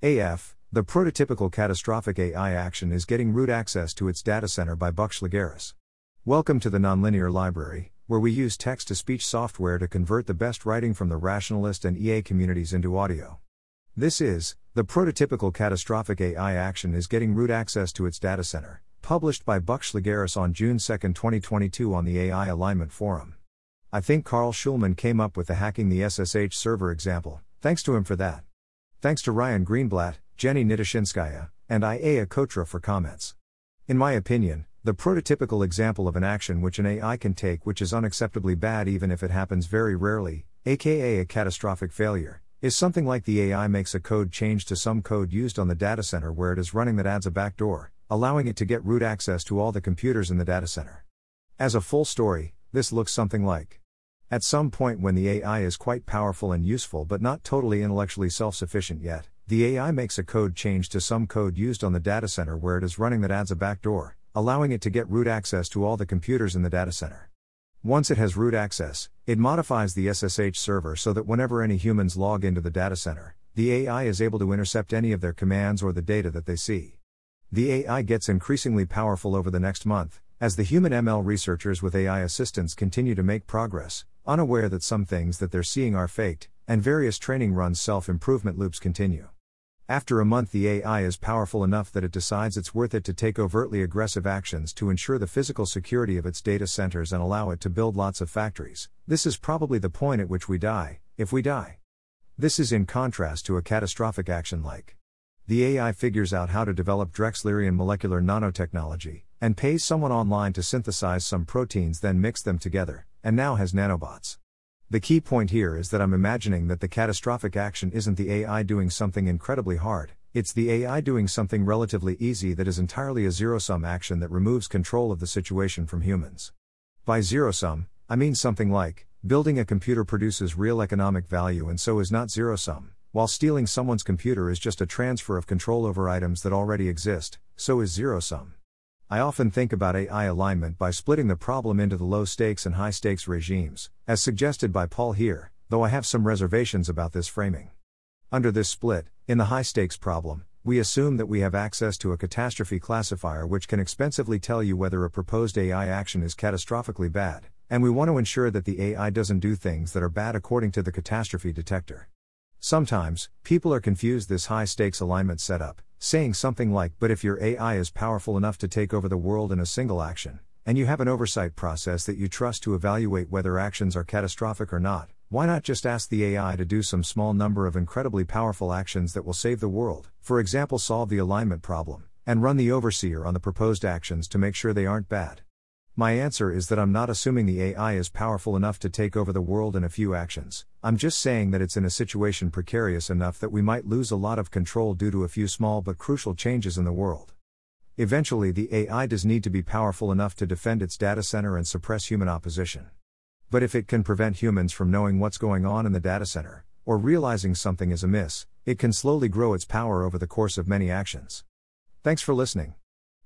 AF, the prototypical catastrophic AI action is getting root access to its data center by Buck Shlegeris. Welcome to the Nonlinear Library, where we use text to speech software to convert the best writing from the rationalist and EA communities into audio. This is, the prototypical catastrophic AI action is getting root access to its data center, published by Buck Shlegeris on June 2, 2022 on the AI Alignment Forum. I think Carl Shulman came up with the hacking the SSH server example, thanks to him for that. Thanks to Ryan Greenblatt, Jenny Nitishinskaya, and Ajeya Cotra for comments. In my opinion, the prototypical example of an action which an AI can take which is unacceptably bad even if it happens very rarely, aka a catastrophic failure, is something like the AI makes a code change to some code used on the data center where it is running that adds a backdoor, allowing it to get root access to all the computers in the data center. As a full story, this looks something like At some point, when the AI is quite powerful and useful but not totally intellectually self sufficient yet, the AI makes a code change to some code used on the data center where it is running that adds a backdoor, allowing it to get root access to all the computers in the data center. Once it has root access, it modifies the SSH server so that whenever any humans log into the data center, the AI is able to intercept any of their commands or the data that they see. The AI gets increasingly powerful over the next month, as the human ML researchers with AI assistants continue to make progress, unaware that some things that they're seeing are faked, and various training runs self improvement loops continue. After a month, the AI is powerful enough that it decides it's worth it to take overtly aggressive actions to ensure the physical security of its data centers and allow it to build lots of factories. This is probably the point at which we die, if we die. This is in contrast to a catastrophic action like the AI figures out how to develop Drexlerian molecular nanotechnology, and pays someone online to synthesize some proteins, then mix them together, and now has nanobots. The key point here is that I'm imagining that the catastrophic action isn't the AI doing something incredibly hard, it's the AI doing something relatively easy that is entirely a zero sum action that removes control of the situation from humans. By zero sum, I mean something like building a computer produces real economic value and so is not zero sum while stealing someone's computer is just a transfer of control over items that already exist, so is zero sum. I often think about AI alignment by splitting the problem into the low stakes and high stakes regimes, as suggested by Paul here, though I have some reservations about this framing. Under this split, in the high stakes problem, we assume that we have access to a catastrophe classifier which can expensively tell you whether a proposed AI action is catastrophically bad, and we want to ensure that the AI doesn't do things that are bad according to the catastrophe detector. Sometimes, people are confused this high stakes alignment setup, saying something like, But if your AI is powerful enough to take over the world in a single action, and you have an oversight process that you trust to evaluate whether actions are catastrophic or not, why not just ask the AI to do some small number of incredibly powerful actions that will save the world, for example, solve the alignment problem, and run the overseer on the proposed actions to make sure they aren't bad? My answer is that I'm not assuming the AI is powerful enough to take over the world in a few actions, I'm just saying that it's in a situation precarious enough that we might lose a lot of control due to a few small but crucial changes in the world. Eventually, the AI does need to be powerful enough to defend its data center and suppress human opposition. But if it can prevent humans from knowing what's going on in the data center, or realizing something is amiss, it can slowly grow its power over the course of many actions. Thanks for listening.